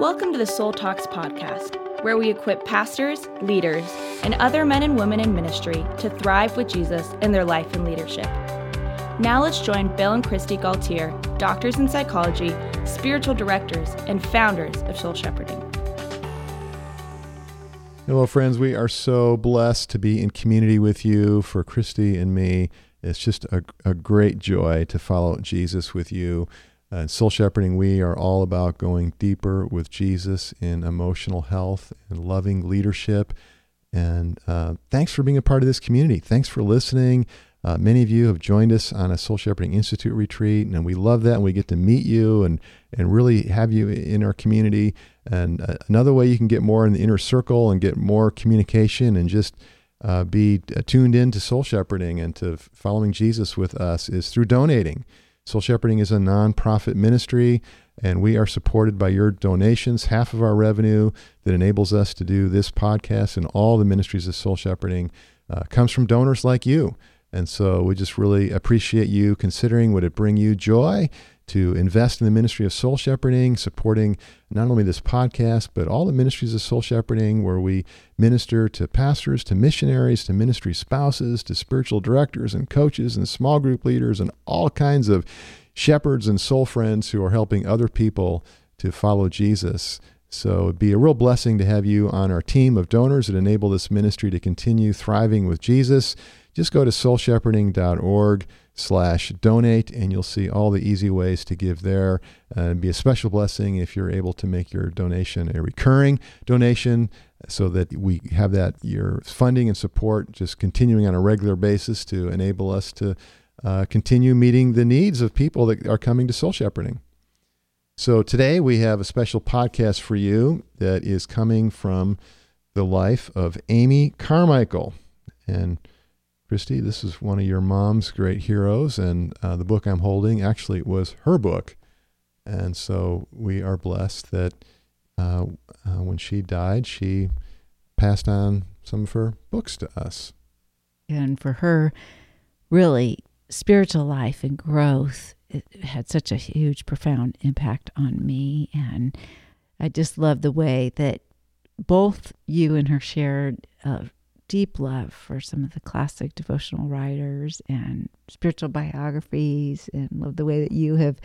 Welcome to the Soul Talks podcast, where we equip pastors, leaders, and other men and women in ministry to thrive with Jesus in their life and leadership. Now let's join Bill and Kristi Gaultiere, doctors in psychology, spiritual directors, and founders of Soul Shepherding. Hello, friends. We are so blessed to be in community with you. For Kristi and me, it's just a, a great joy to follow Jesus with you. Uh, soul shepherding, we are all about going deeper with Jesus in emotional health and loving leadership. And uh, thanks for being a part of this community. Thanks for listening. Uh, many of you have joined us on a Soul Shepherding Institute retreat, and we love that. And we get to meet you and, and really have you in our community. And uh, another way you can get more in the inner circle and get more communication and just uh, be tuned in to soul shepherding and to following Jesus with us is through donating. Soul Shepherding is a nonprofit ministry, and we are supported by your donations, half of our revenue that enables us to do this podcast and all the ministries of Soul Shepherding uh, comes from donors like you. And so we just really appreciate you considering would it bring you joy to invest in the ministry of soul shepherding, supporting not only this podcast, but all the ministries of soul shepherding, where we minister to pastors, to missionaries, to ministry spouses, to spiritual directors and coaches and small group leaders, and all kinds of shepherds and soul friends who are helping other people to follow Jesus. So it'd be a real blessing to have you on our team of donors that enable this ministry to continue thriving with Jesus. Just go to soulshepherding.org slash donate and you'll see all the easy ways to give there. Uh, and be a special blessing if you're able to make your donation a recurring donation so that we have that your funding and support just continuing on a regular basis to enable us to uh, continue meeting the needs of people that are coming to soul shepherding. So today we have a special podcast for you that is coming from the life of amy carmichael. And Kristi, this is one of your mom's great heroes, and uh, the book I'm holding actually was her book. And so we are blessed that uh, uh, when she died, she passed on some of her books to us. And for her, really, spiritual life and growth had such a huge, profound impact on me. And I just love the way that both you and her shared uh, deep love for some of the classic devotional writers and spiritual biographies, and love the way that you have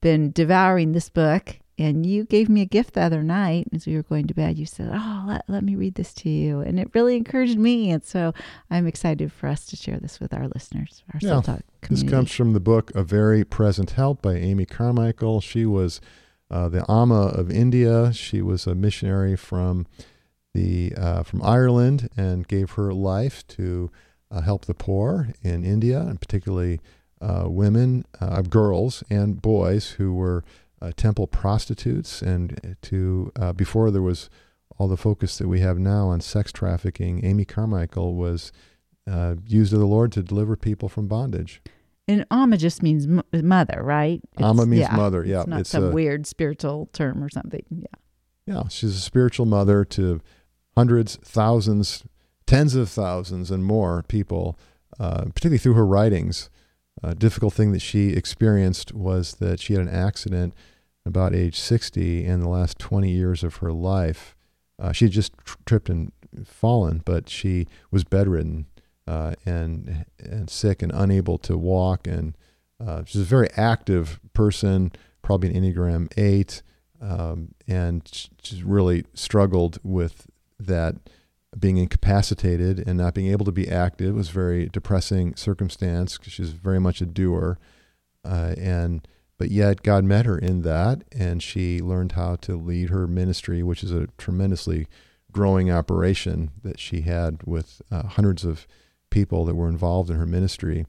been devouring this book. And you gave me a gift the other night as we were going to bed. You said, Oh, let, let me read this to you. And it really encouraged me. And so I'm excited for us to share this with our listeners, our yeah, Talk community. This comes from the book A Very Present Help by Amy Carmichael. She was uh, the Amma of India. She was a missionary from the uh, from Ireland and gave her life to uh, help the poor in India, and particularly uh, women, uh, girls, and boys who were uh, temple prostitutes. And to uh, before there was all the focus that we have now on sex trafficking, Amy Carmichael was used of the Lord to deliver people from bondage. And Amma just means m- mother, right? It's, Amma means yeah, mother. Yeah, it's not it's some a, weird spiritual term or something. Yeah. Yeah, she's a spiritual mother to hundreds, thousands, tens of thousands, and more people, uh, particularly through her writings. A difficult thing that she experienced was that she had an accident about age 60 in the last 20 years of her life. Uh, she had just tr- tripped and fallen, but she was bedridden uh, and and sick and unable to walk. And uh, she's a very active person, probably an Enneagram 8, um, and she's really struggled with that being incapacitated and not being able to be active was very depressing circumstance because she's very much a doer, uh, and but yet God met her in that, and she learned how to lead her ministry, which is a tremendously growing operation that she had with uh, hundreds of people that were involved in her ministry,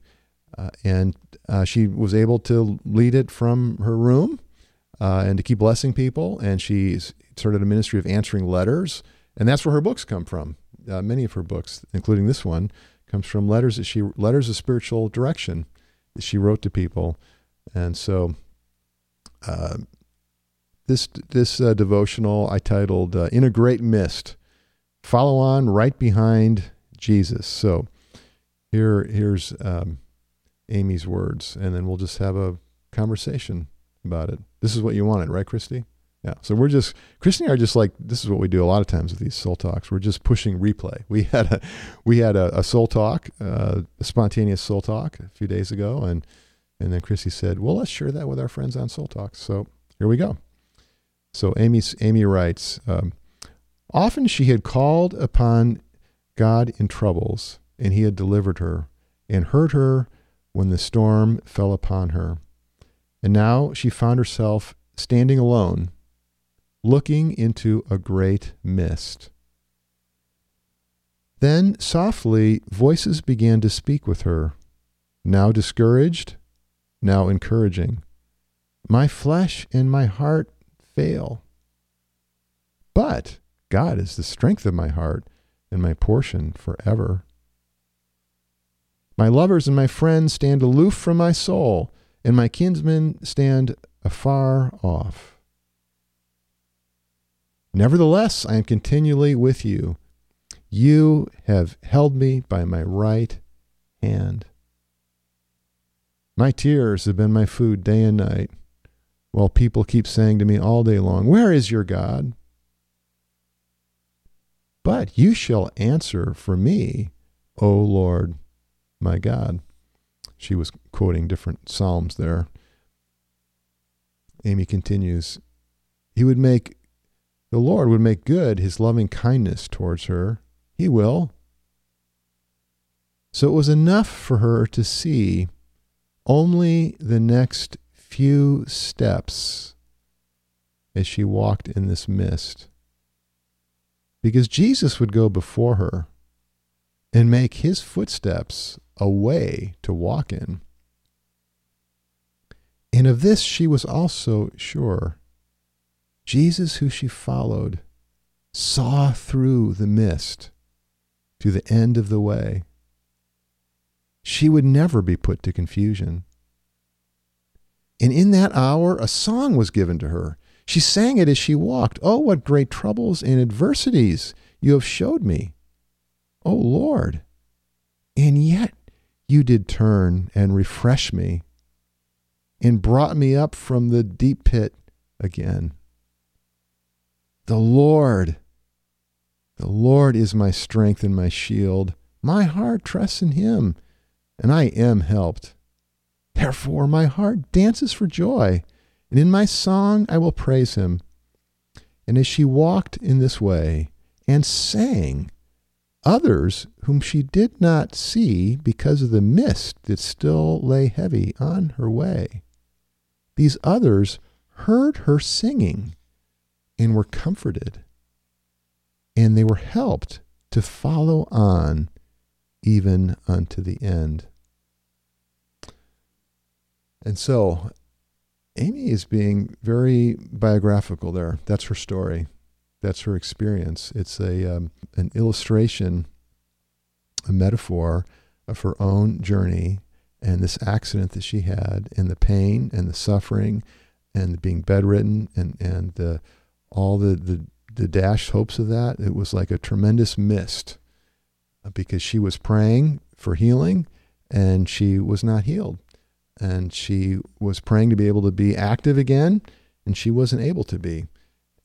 uh, and uh, she was able to lead it from her room. Uh, and to keep blessing people, and she started a ministry of answering letters, and that's where her books come from. Uh, many of her books, including this one, comes from letters that she letters of spiritual direction that she wrote to people, and so uh, this this uh, devotional I titled uh, "In a Great Mist." Follow on right behind Jesus. So here here's um, Amy's words, and then we'll just have a conversation about it. This is what you wanted, right, Kristi? Yeah. So we're just Kristi and I are just like this is what we do a lot of times with these soul talks. We're just pushing replay. We had a we had a, a soul talk, uh, a spontaneous soul talk a few days ago, and and then Kristi said, "Well, let's share that with our friends on Soul Talks." So here we go. So Amy Amy writes, um, often she had called upon God in troubles, and He had delivered her and heard her when the storm fell upon her. And now she found herself standing alone looking into a great mist. Then softly voices began to speak with her, now discouraged, now encouraging. My flesh and my heart fail. But God is the strength of my heart and my portion forever. My lovers and my friends stand aloof from my soul, and my kinsmen stand afar off. Nevertheless, I am continually with you. You have held me by my right hand. My tears have been my food day and night, while people keep saying to me all day long, Where is your God? But you shall answer for me, O Lord my God. She was quoting different Psalms there. Amy continues, He would make the Lord would make good his loving kindness towards her. He will. So it was enough for her to see only the next few steps as she walked in this mist. Because Jesus would go before her and make his footsteps a way to walk in. And of this she was also sure Jesus, who she followed, saw through the mist to the end of the way. She would never be put to confusion. And in that hour, a song was given to her. She sang it as she walked. Oh, what great troubles and adversities you have showed me, O oh, Lord. And yet you did turn and refresh me and brought me up from the deep pit again. The Lord, the Lord is my strength and my shield. My heart trusts in him, and I am helped. Therefore, my heart dances for joy, and in my song I will praise him. And as she walked in this way and sang, others whom she did not see because of the mist that still lay heavy on her way, these others heard her singing and were comforted. And they were helped to follow on even unto the end. And so Amy is being very biographical there. That's her story. That's her experience. It's a um, an illustration, a metaphor of her own journey and this accident that she had, and the pain and the suffering, and being bedridden, and and the all the, the, the dashed hopes of that. It was like a tremendous mist uh, because she was praying for healing and she was not healed. And she was praying to be able to be active again and she wasn't able to be.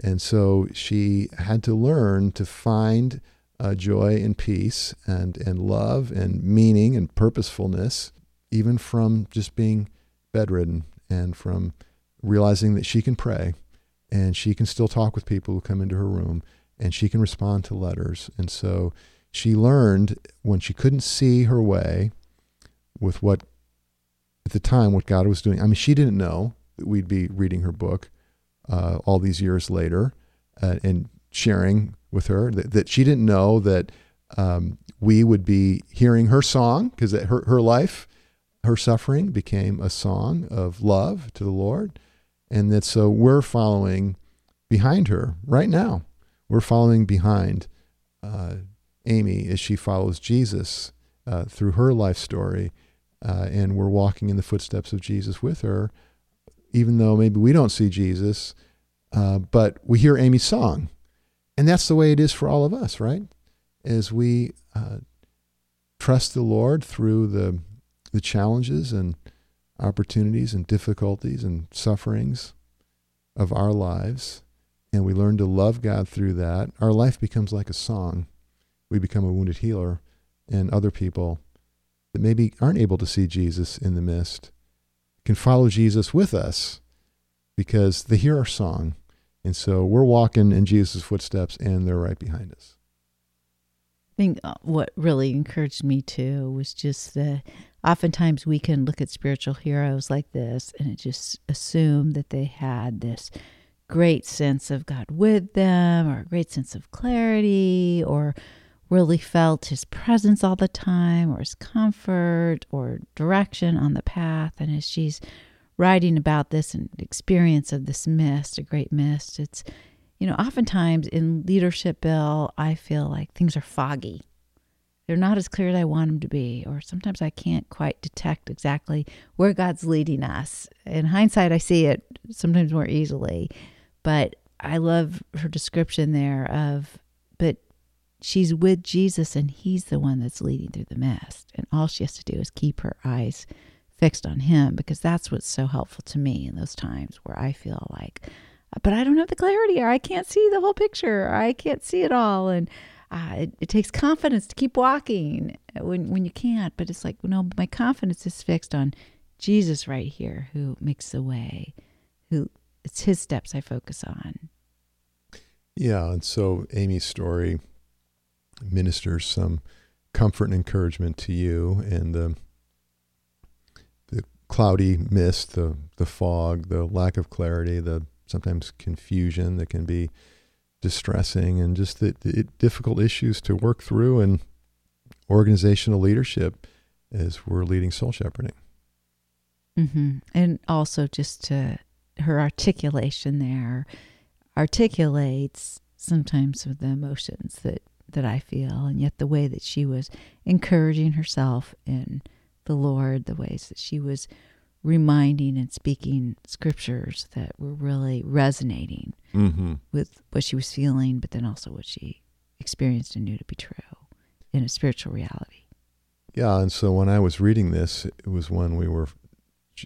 And so she had to learn to find uh, joy and peace and, and love and meaning and purposefulness, even from just being bedridden and from realizing that she can pray and she can still talk with people who come into her room and she can respond to letters. And so she learned when she couldn't see her way with what at the time what God was doing. I mean, she didn't know that we'd be reading her book uh, all these years later uh, and sharing with her that, that she didn't know that um, we would be hearing her song because her, her life, her suffering became a song of love to the Lord and that so we're following behind her right now. We're following behind uh, Amy as she follows Jesus uh, through her life story, uh, and we're walking in the footsteps of Jesus with her, even though maybe we don't see Jesus, uh, but we hear Amy's song, and that's the way it is for all of us, right? As we uh, trust the Lord through the the challenges and opportunities and difficulties and sufferings of our lives, and we learn to love God through that, our life becomes like a song. We become a wounded healer, and other people that maybe aren't able to see Jesus in the mist can follow Jesus with us because they hear our song. And so we're walking in Jesus' footsteps and they're right behind us. Think uh, what really encouraged me too was just that oftentimes we can look at spiritual heroes like this and it just assume that they had this great sense of God with them or a great sense of clarity or really felt his presence all the time or his comfort or direction on the path. And as she's writing about this and experience of this mist, a great mist, it's, you know, oftentimes in leadership, Bill, I feel like things are foggy. They're not as clear as I want them to be, or sometimes I can't quite detect exactly where God's leading us. In hindsight, I see it sometimes more easily, but I love her description there of, but she's with Jesus and he's the one that's leading through the mist. And all she has to do is keep her eyes fixed on him because that's what's so helpful to me in those times where I feel like, but I don't have the clarity or I can't see the whole picture or I can't see it all. And uh, it, it, takes confidence to keep walking when, when you can't. But it's like, no, my confidence is fixed on Jesus right here who makes the way, who it's his steps I focus on. Yeah. And so Amy's story ministers some comfort and encouragement to you and the the cloudy mist, the the fog, the lack of clarity, the sometimes confusion that can be distressing, and just the, the difficult issues to work through and organizational leadership as we're leading soul shepherding. Mm-hmm. And also just to her articulation there articulates sometimes with the emotions that that I feel, and yet the way that she was encouraging herself in the Lord, the ways that she was reminding and speaking scriptures that were really resonating mm-hmm. with what she was feeling, but then also what she experienced and knew to be true in a spiritual reality. Yeah, and so when I was reading this, it was when we were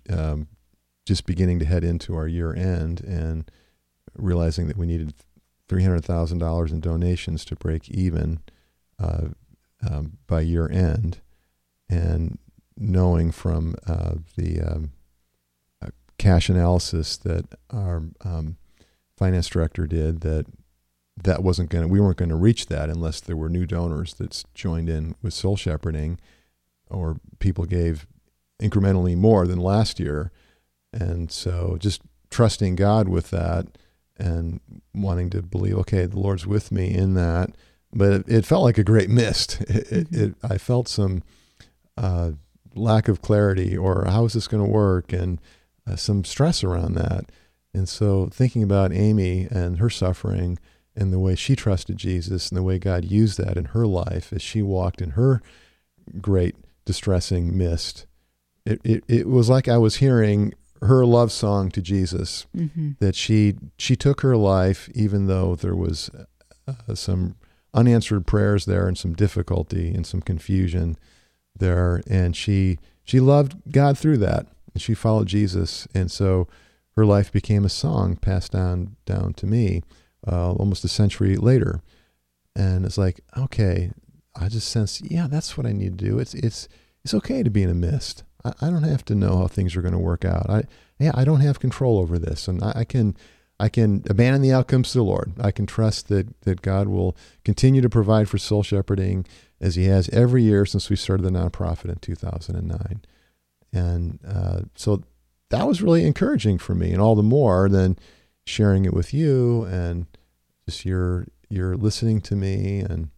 um, just beginning to head into our year end and realizing that we needed $300,000 in donations to break even uh, um, by year end. And knowing from uh, the um, uh, cash analysis that our um, finance director did that that wasn't going to, we weren't going to reach that unless there were new donors that joined in with soul shepherding or people gave incrementally more than last year. And so just trusting God with that and wanting to believe, okay, the Lord's with me in that. But it, it felt like a great mist. It, mm-hmm. it, I felt some uh, lack of clarity, or how is this going to work, and uh, some stress around that. And so, thinking about Amy and her suffering, and the way she trusted Jesus, and the way God used that in her life as she walked in her great distressing mist, it, it, it was like I was hearing her love song to Jesus mm-hmm. that she she took her life even though there was uh, some unanswered prayers there and some difficulty and some confusion there and she she loved God through that and she followed Jesus and so her life became a song passed down down to me uh, almost a century later. And it's like okay I just sense yeah that's what I need to do. It's it's it's okay to be in a mist. I, I don't have to know how things are going to work out. I yeah, I don't have control over this, and I, I can I can abandon the outcomes to the Lord. I can trust that that God will continue to provide for soul shepherding as He has every year since we started the nonprofit in 2009, and uh, so that was really encouraging for me, and all the more than sharing it with you and just your your listening to me and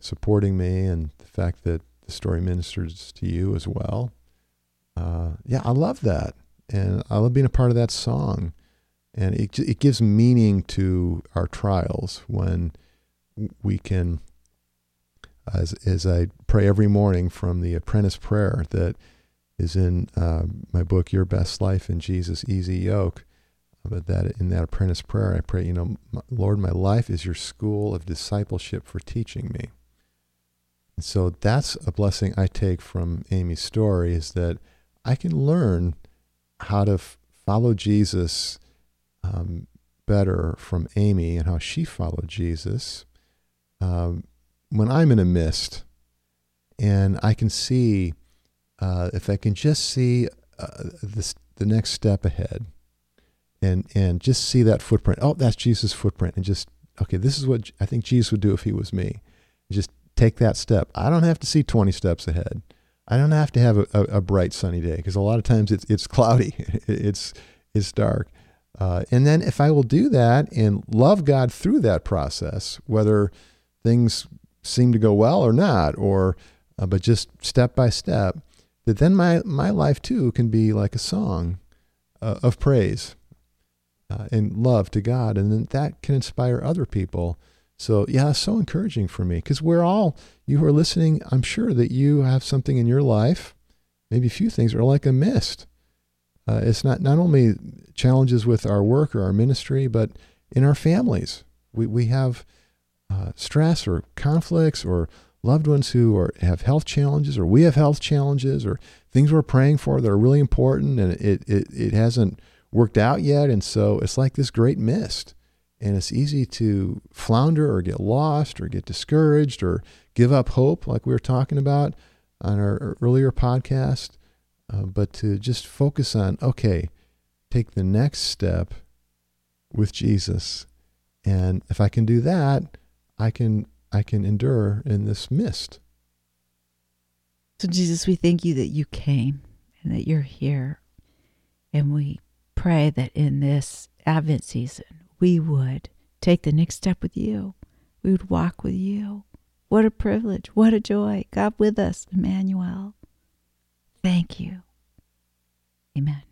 supporting me, and the fact that the story ministers to you as well. Uh, yeah, I love that, and I love being a part of that song, and it it gives meaning to our trials when we can, as as I pray every morning from the Apprentice Prayer that is in uh, my book, Your Best Life in Jesus' Easy Yoke. But that in that apprentice prayer, I pray, you know, Lord, my life is your school of discipleship for teaching me. And so that's a blessing I take from Amy's story is that I can learn how to f- follow Jesus um, better from Amy and how she followed Jesus. Um, when I'm in a mist and I can see, uh, if I can just see uh, this, the next step ahead and, and just see that footprint. Oh, that's Jesus' footprint. And just, okay, this is what I think Jesus would do if he was me. Just take that step. I don't have to see 20 steps ahead. I don't have to have a, a, a bright sunny day because a lot of times it's, it's cloudy. it's, it's dark. Uh, and then if I will do that and love God through that process, whether things seem to go well or not, or uh, but just step by step, that then my my life too can be like a song uh, of praise uh, and love to God, and then that can inspire other people. So yeah, so encouraging for me because we're all you who are listening. I'm sure that you have something in your life, maybe a few things are like a mist uh, it's not not only challenges with our work or our ministry, but in our families. We we have uh, stress or conflicts or loved ones who are have health challenges or we have health challenges or things we're praying for that are really important and it it, it hasn't worked out yet. And so it's like this great mist. And it's easy to flounder or get lost or get discouraged or give up hope like we were talking about on our earlier podcast uh, but to just focus on, okay, take the next step with Jesus. And if I can do that, I can I can endure in this mist. So Jesus, we thank you that you came and that you're here. And we pray that in this Advent season, we would take the next step with you. We would walk with you. What a privilege. What a joy. God with us, Emmanuel. Thank you. Amen.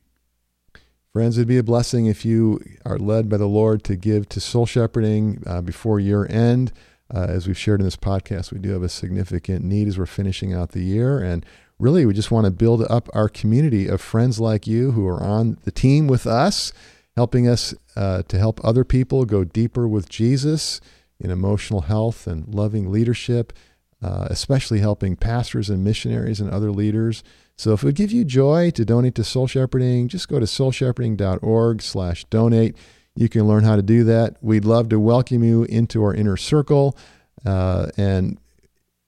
Friends, it'd be a blessing if you are led by the Lord to give to soul shepherding uh, before year end. Uh, as we've shared in this podcast, we do have a significant need as we're finishing out the year. And really, we just want to build up our community of friends like you who are on the team with us, helping us uh, to help other people go deeper with Jesus in emotional health and loving leadership, uh, especially helping pastors and missionaries and other leaders so if it would give you joy to donate to Soul Shepherding, just go to soulshepherding.org slash donate. You can learn how to do that. We'd love to welcome you into our inner circle. Uh, and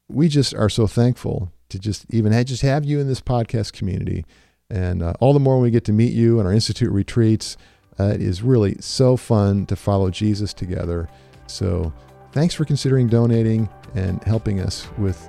we just are so thankful to just even have, just have you in this podcast community. And uh, all the more we get to meet you in our Institute retreats. Uh, it is really so fun to follow Jesus together. So thanks for considering donating and helping us with